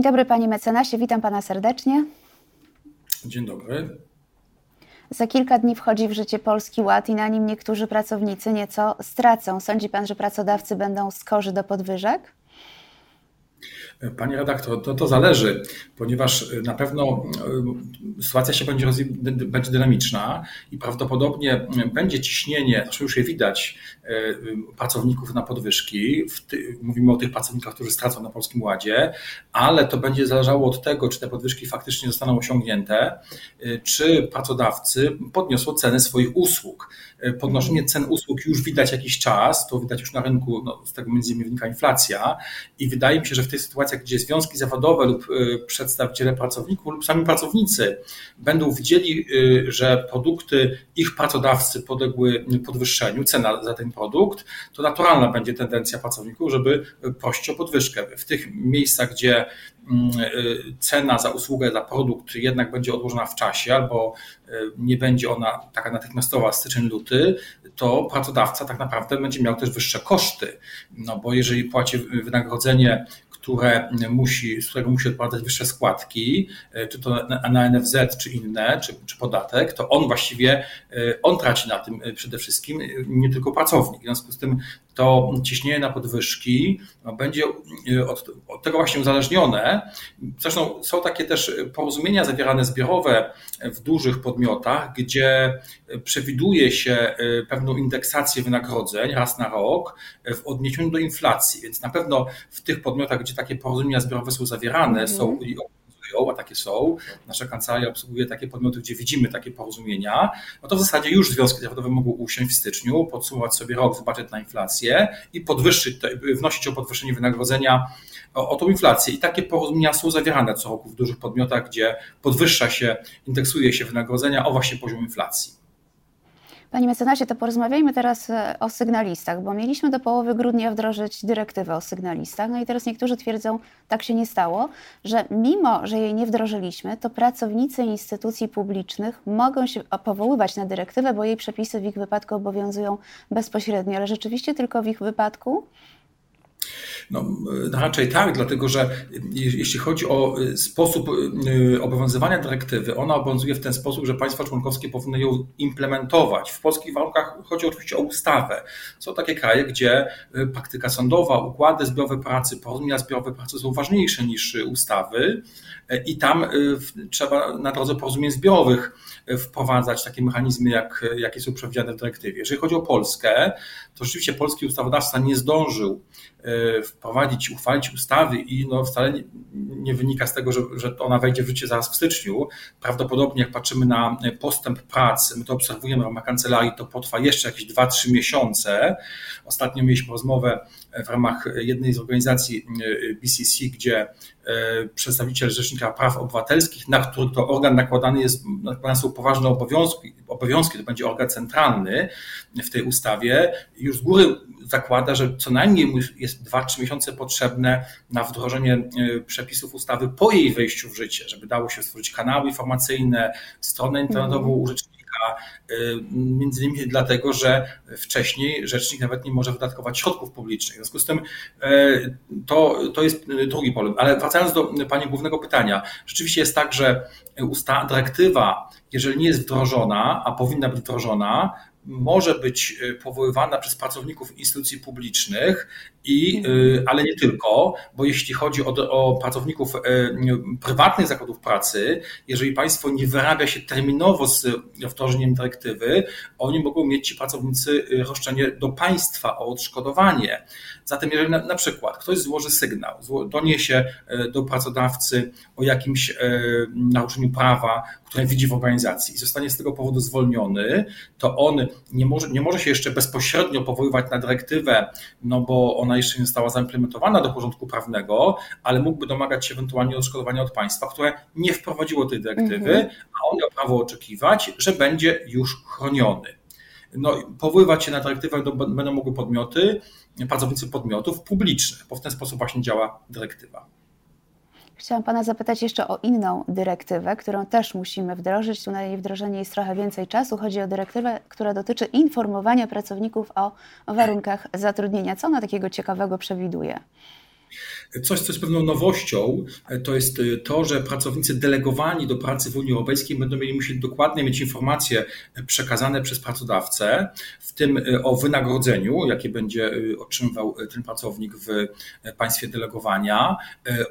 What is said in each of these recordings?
Dzień dobry panie mecenasie, witam pana serdecznie. Dzień dobry. Za kilka dni wchodzi w życie Polski Ład i na nim niektórzy pracownicy nieco stracą. Sądzi pan, że pracodawcy będą skorzy do podwyżek? Panie redaktor, to, to zależy, ponieważ na pewno e, sytuacja się będzie, będzie dynamiczna i prawdopodobnie będzie ciśnienie, zresztą już je widać, pracowników na podwyżki. Mówimy o tych pracownikach, którzy stracą na Polskim Ładzie, ale to będzie zależało od tego, czy te podwyżki faktycznie zostaną osiągnięte, czy pracodawcy podniosą ceny swoich usług. Podnoszenie cen usług już widać jakiś czas, to widać już na rynku, no, z tego między innymi wynika inflacja i wydaje mi się, że w tej sytuacji sytuacjach, gdzie związki zawodowe lub y, przedstawiciele pracowników lub sami pracownicy będą widzieli, y, że produkty ich pracodawcy podległy podwyższeniu, cena za ten produkt, to naturalna będzie tendencja pracowników, żeby prosić o podwyżkę. W tych miejscach, gdzie cena za usługę, za produkt jednak będzie odłożona w czasie albo nie będzie ona taka natychmiastowa styczeń-luty, to pracodawca tak naprawdę będzie miał też wyższe koszty. No bo jeżeli płaci wynagrodzenie które musi, z którego musi odprowadzać wyższe składki, e, czy to na NFZ, czy inne, czy, czy podatek, to on właściwie, on traci na tym przede wszystkim, nie tylko pracownik. W związku z tym to ciśnienie na podwyżki będzie od, od, tego właśnie uzależnione. Zresztą są takie też porozumienia zawierane zbiorowe w dużych podmiotach, gdzie przewiduje się pewną indeksację wynagrodzeń raz na rok w odniesieniu do inflacji. Więc na pewno w tych podmiotach, gdzie takie porozumienia zbiorowe są zawierane, mm. są a takie są, nasza kancelaria obsługuje takie podmioty, gdzie widzimy takie porozumienia, no to w zasadzie już związki zawodowe mogą usiąść w styczniu, podsumować sobie rok, zobaczyć na inflację i podwyższyć, wnosić o podwyższenie wynagrodzenia o, o tą inflację. I takie porozumienia są zawierane co roku w dużych podmiotach, gdzie podwyższa się, indeksuje się wynagrodzenia o właśnie poziom inflacji. Panie mecenasie, to porozmawiajmy teraz e, o sygnalistach, bo mieliśmy do połowy grudnia wdrożyć dyrektywę o sygnalistach, no i teraz niektórzy twierdzą, tak się nie stało, że mimo, że jej nie wdrożyliśmy, to pracownicy instytucji publicznych mogą się powoływać na dyrektywę, bo jej przepisy w ich wypadku obowiązują bezpośrednio, ale rzeczywiście tylko w ich wypadku? No, raczej tak, dlatego że jeśli chodzi o y, sposób y, obowiązywania dyrektywy, ona obowiązuje w ten sposób, że państwa członkowskie powinny ją implementować. W polskich warunkach chodzi oczywiście o ustawę. Są takie kraje, gdzie praktyka sądowa, układy zbiorowe pracy, porozumienia zbiorowe pracy są ważniejsze niż ustawy i tam trzeba na drodze porozumień zbiorowych wprowadzać takie mechanizmy, jak, jakie są przewidziane w dyrektywie. Jeżeli chodzi o Polskę, to rzeczywiście polski ustawodawca nie zdążył e, wprowadzić, uchwalić ustawy i no wcale nie, nie wynika z tego, że, że ona wejdzie w życie zaraz w styczniu. Prawdopodobnie jak patrzymy na postęp pracy, my to obserwujemy w ramach kancelarii, to potrwa jeszcze jakieś 2-3 miesiące. Ostatnio mieliśmy rozmowę w ramach jednej z organizacji e, BCC, gdzie e, przedstawiciel Rzecznika Praw Obywatelskich, na który to organ nakładany jest, nakładane są poważne obowiązki, obowiązki, to będzie organ centralny w tej ustawie, już z góry zakłada, że co najmniej jest 2-3 miesiące potrzebne na wdrożenie e, przepisów ustawy po jej wejściu w życie, żeby dało się stworzyć kanały informacyjne, stronę internetową mm. między innymi dlatego, że wcześniej rzecznik nawet nie może wydatkować środków publicznych. W związku z tym e, to, to jest drugi problem. Ale wracając do Pani głównego pytania, rzeczywiście jest tak, że usta dyrektywa, jeżeli nie jest wdrożona, a powinna być wdrożona, może być e, powoływana przez pracowników instytucji publicznych, i, mhm. e, ale nie tylko, bo jeśli chodzi o, o pracowników e, prywatnych zakładów pracy, jeżeli państwo nie wyrabia się terminowo z wdrożeniem dyrektywy, oni mogą mieć ci pracownicy roszczenie do państwa o odszkodowanie. Zatem jeżeli na, na przykład ktoś złoży sygnał, doniesie do pracodawcy o jakimś naruszeniu prawa, które widzi w organizacji i zostanie z tego powodu zwolniony, to on nie może, nie może się jeszcze bezpośrednio powoływać na dyrektywę, no bo ona jeszcze nie została zaimplementowana do porządku prawnego, ale mógłby domagać się ewentualnie odszkodowania od państwa, które nie wprowadziło tej dyrektywy, mhm. a on miał prawo oczekiwać, że będzie już chroniony. No, powoływać się na dyrektywę będą mogły podmioty, pracownicy podmiotów publicznych, bo w ten sposób właśnie działa dyrektywa. Chciałam Pana zapytać jeszcze o inną dyrektywę, którą też musimy wdrożyć. Tu na jej wdrożenie jest trochę więcej czasu. Chodzi o dyrektywę, która dotyczy informowania pracowników o warunkach zatrudnienia. Co ona takiego ciekawego przewiduje? Coś, co jest pewną nowością, to jest to, że pracownicy delegowani do pracy w Unii Europejskiej będą mieli musieli dokładnie mieć informacje przekazane przez pracodawcę, w tym o wynagrodzeniu, jakie będzie otrzymywał ten pracownik w państwie delegowania,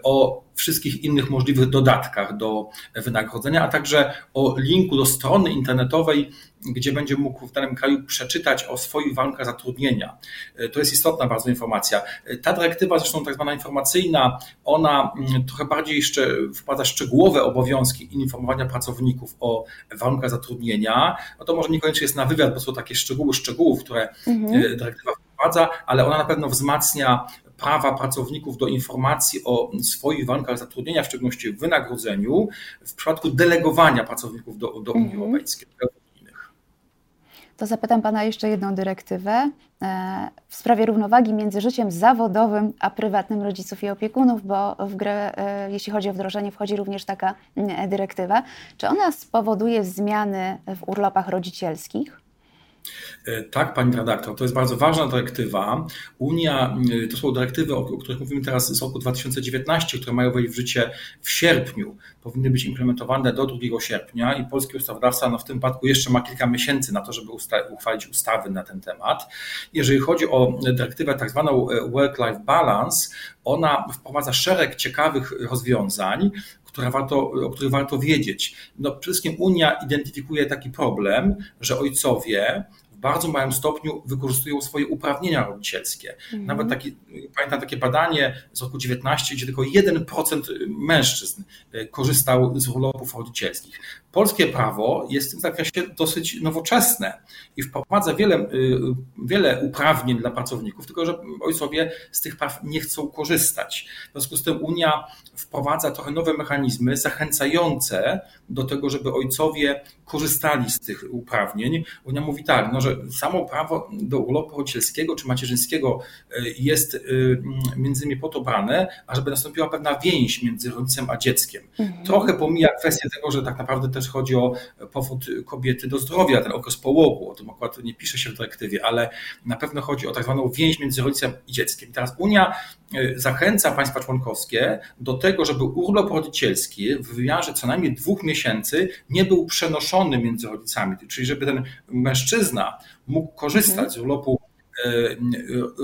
o wszystkich innych możliwych dodatkach do wynagrodzenia, a także o linku do strony internetowej, gdzie będzie mógł w danym kraju przeczytać o swoich warunkach zatrudnienia. To jest istotna bardzo informacja. Ta dyrektywa, zresztą tak zwana informacyjna, ona mm, trochę bardziej jeszcze wprowadza szczegółowe obowiązki informowania pracowników o warunkach zatrudnienia. No to może niekoniecznie jest na wywiad, bo są takie szczegóły szczegółów, które mhm. dyrektywa wprowadza, ale ona na pewno wzmacnia prawa pracowników do informacji o swoich warunkach zatrudnienia, w szczególności w wynagrodzeniu, w przypadku delegowania pracowników do, do Unii mhm. Europejskiej. To zapytam Pana jeszcze jedną dyrektywę e, w sprawie równowagi między życiem zawodowym a prywatnym rodziców i opiekunów, bo w grę, e, jeśli chodzi o wdrożenie, wchodzi również taka dyrektywa. Czy ona spowoduje zmiany w urlopach rodzicielskich? E, tak, pani redaktor, to jest bardzo ważna dyrektywa. Unia, e, to są dyrektywy, o których mówimy teraz z roku 2019, które mają wejść w życie w sierpniu. Powinny być implementowane do 2 sierpnia i polski ustawodawca no w tym wypadku jeszcze ma kilka miesięcy na to, żeby uchwalić ustawy na ten temat. Jeżeli chodzi o dyrektywę tak zwaną e, Work-Life Balance, ona wprowadza szereg ciekawych rozwiązań, które warto, o których warto wiedzieć. No, przede wszystkim Unia identyfikuje taki problem, że ojcowie bardzo małym stopniu wykorzystują swoje uprawnienia rodzicielskie. Mhm. Nawet taki, pamiętam takie badanie z roku 19, gdzie tylko 1% mężczyzn e, korzystał z urlopów rodzicielskich. Polskie prawo jest w tym zakresie dosyć nowoczesne i wprowadza wiele, y, wiele uprawnień dla pracowników, tylko że ojcowie z tych praw nie chcą korzystać. W związku z tym Unia wprowadza trochę nowe mechanizmy zachęcające do tego, żeby ojcowie korzystali z tych uprawnień. Unia mówi tak, no, że samo prawo do urlopu rodzicielskiego czy macierzyńskiego y, jest y, między innymi po to brane, ażeby nastąpiła pewna więź między rodzicem a dzieckiem. Mhm. Trochę pomija kwestię tego, że tak naprawdę też chodzi o powód kobiety do zdrowia, ten okres połogu, o tym akurat nie pisze się w dyrektywie, ale na pewno chodzi o tak zwaną więź między rodzicem i dzieckiem. Teraz Unia zachęca państwa członkowskie do tego, żeby urlop rodzicielski w wymiarze co najmniej dwóch miesięcy nie był przenoszony między rodzicami, czyli żeby ten mężczyzna mógł korzystać z urlopu E,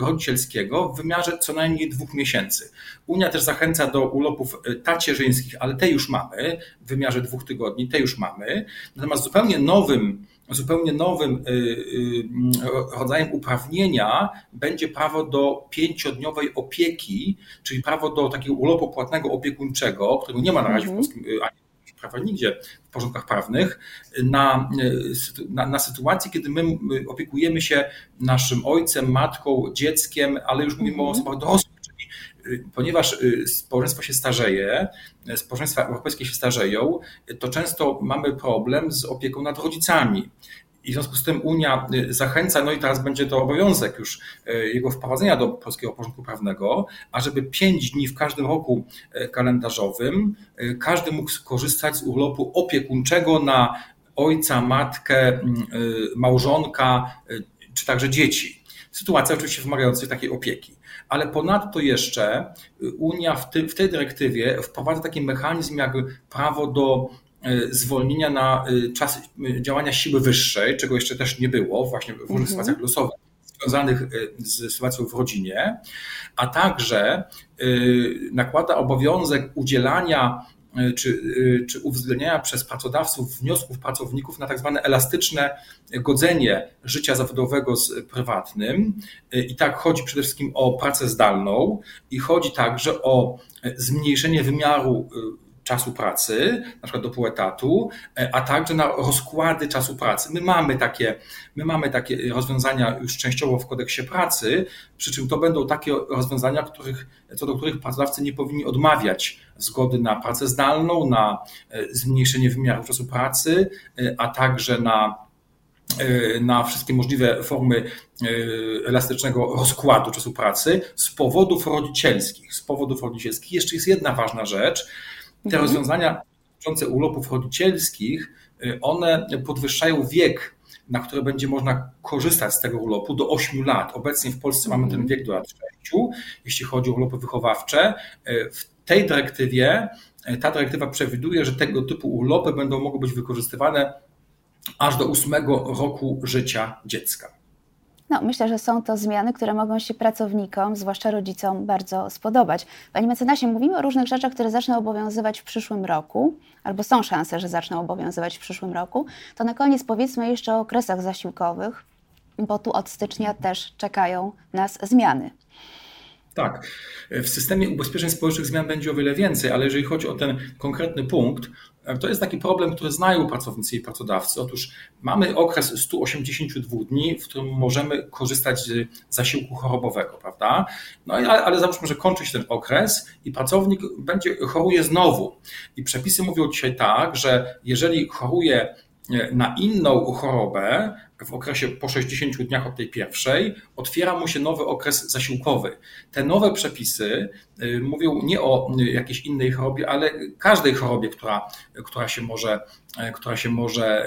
rodzicielskiego w wymiarze co najmniej dwóch miesięcy. Unia też zachęca do urlopów tacierzyńskich, ale te już mamy, w wymiarze dwóch tygodni, te już mamy. Natomiast zupełnie nowym, zupełnie nowym e, rodzajem uprawnienia będzie prawo do pięciodniowej opieki, czyli prawo do takiego urlopu płatnego opiekuńczego, którego nie ma na razie w mhm. polskim ani prawa nigdzie w porządkach prawnych, na, na, na sytuację, kiedy my opiekujemy się naszym ojcem, matką, dzieckiem, ale już mówimy o mhm. osobach dorosłych, y, ponieważ y, społeczeństwo się starzeje, społeczeństwa europejskie się starzeją, to często mamy problem z opieką nad rodzicami. I w związku z tym Unia y, zachęca, no i teraz będzie to obowiązek już y, jego wprowadzenia do polskiego porządku prawnego, ażeby pięć dni w każdym roku y, kalendarzowym każdy mógł skorzystać z urlopu opiekuńczego na ojca, matkę, małżonka czy także dzieci. Sytuacja oczywiście wymagająca takiej opieki. Ale ponadto jeszcze Unia w, ty, w tej dyrektywie wprowadza taki mechanizm jak prawo do E, zwolnienia na e, czas działania siły wyższej, czego jeszcze też nie było właśnie w różnych mhm. sytuacjach losowych związanych z sytuacją w rodzinie, a także nakłada obowiązek udzielania czy, czy uwzględniania przez pracodawców wniosków pracowników na tak zwane elastyczne godzenie życia zawodowego z prywatnym. I tak chodzi przede wszystkim o pracę zdalną i chodzi także o zmniejszenie wymiaru czasu pracy, na przykład do pół etatu, e, a także na rozkłady czasu pracy. My mamy takie, my mamy takie rozwiązania już częściowo w kodeksie pracy, przy czym to będą takie rozwiązania, których, co do których pracodawcy nie powinni odmawiać zgody na pracę zdalną, na e, zmniejszenie wymiaru czasu pracy, e, a także na na wszystkie możliwe formy elastycznego rozkładu czasu pracy z powodów rodzicielskich. Z powodów rodzicielskich jeszcze jest jedna ważna rzecz, te mhm. rozwiązania dotyczące urlopów rodzicielskich, y, one podwyższają wiek na które będzie można korzystać z tego urlopu do 8 lat. Obecnie w Polsce mamy ten wiek do lat 6, jeśli chodzi o urlopy wychowawcze. W tej dyrektywie, ta dyrektywa przewiduje, że tego typu urlopy będą mogły być wykorzystywane aż do ósmego roku życia dziecka. No, myślę, że są to zmiany, które mogą się pracownikom, zwłaszcza rodzicom, bardzo spodobać. Panie mecenasie, mówimy o różnych rzeczach, które zaczną obowiązywać w przyszłym roku, albo są szanse, że zaczną obowiązywać w przyszłym roku. To na koniec powiedzmy jeszcze o okresach zasiłkowych, bo tu od stycznia też czekają nas zmiany. Tak. W systemie ubezpieczeń społecznych zmian będzie o wiele więcej, ale jeżeli chodzi o ten konkretny punkt, to jest taki problem, który znają pracownicy i pracodawcy. Otóż mamy okres 182 dni, w którym możemy korzystać z zasiłku chorobowego, prawda? No ale, ale załóżmy, że kończy się ten okres i pracownik będzie choruje znowu. I przepisy mówią dzisiaj tak, że jeżeli choruje na inną chorobę, w okresie po 60 dniach od tej pierwszej, otwiera mu się nowy okres zasiłkowy. Te nowe przepisy y, mówią nie o y, jakiejś innej chorobie, ale każdej chorobie, która, która się może, y, która się może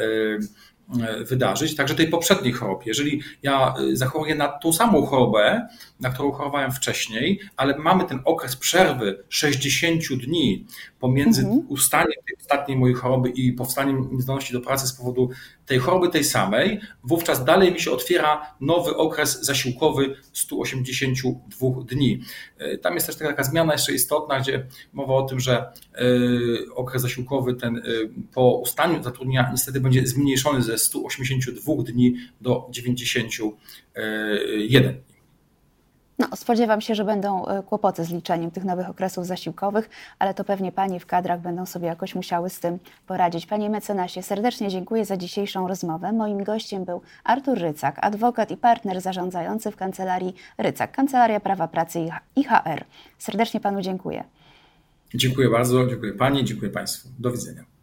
wydarzyć, także tej poprzedniej chorobie. Jeżeli ja e, zachoruję na tą samą chorobę, na którą chorowałem wcześniej, ale mamy ten okres przerwy 60 dni pomiędzy mhm. ustaniem tej ostatniej mojej choroby i powstaniem niezdolności do pracy z powodu tej choroby tej samej, wówczas dalej mi się otwiera nowy okres zasiłkowy 182 dni. E, tam jest też taka zmiana jeszcze istotna, gdzie mowa o tym, że okres zasiłkowy ten po ustaniu zatrudnienia niestety będzie zmniejszony ze 182 dni do 91 dni. No, spodziewam się, że będą e, kłopoty z liczeniem tych nowych okresów zasiłkowych, ale to pewnie Panie w kadrach będą sobie jakoś musiały z tym poradzić. Panie mecenasie, serdecznie dziękuję za dzisiejszą rozmowę. Moim gościem był Artur Rycak, adwokat i partner zarządzający w kancelarii Rycak, Kancelaria Prawa Pracy i HR. Serdecznie Panu dziękuję. Dziękuję bardzo, dziękuję Pani, dziękuję Państwu. Do widzenia.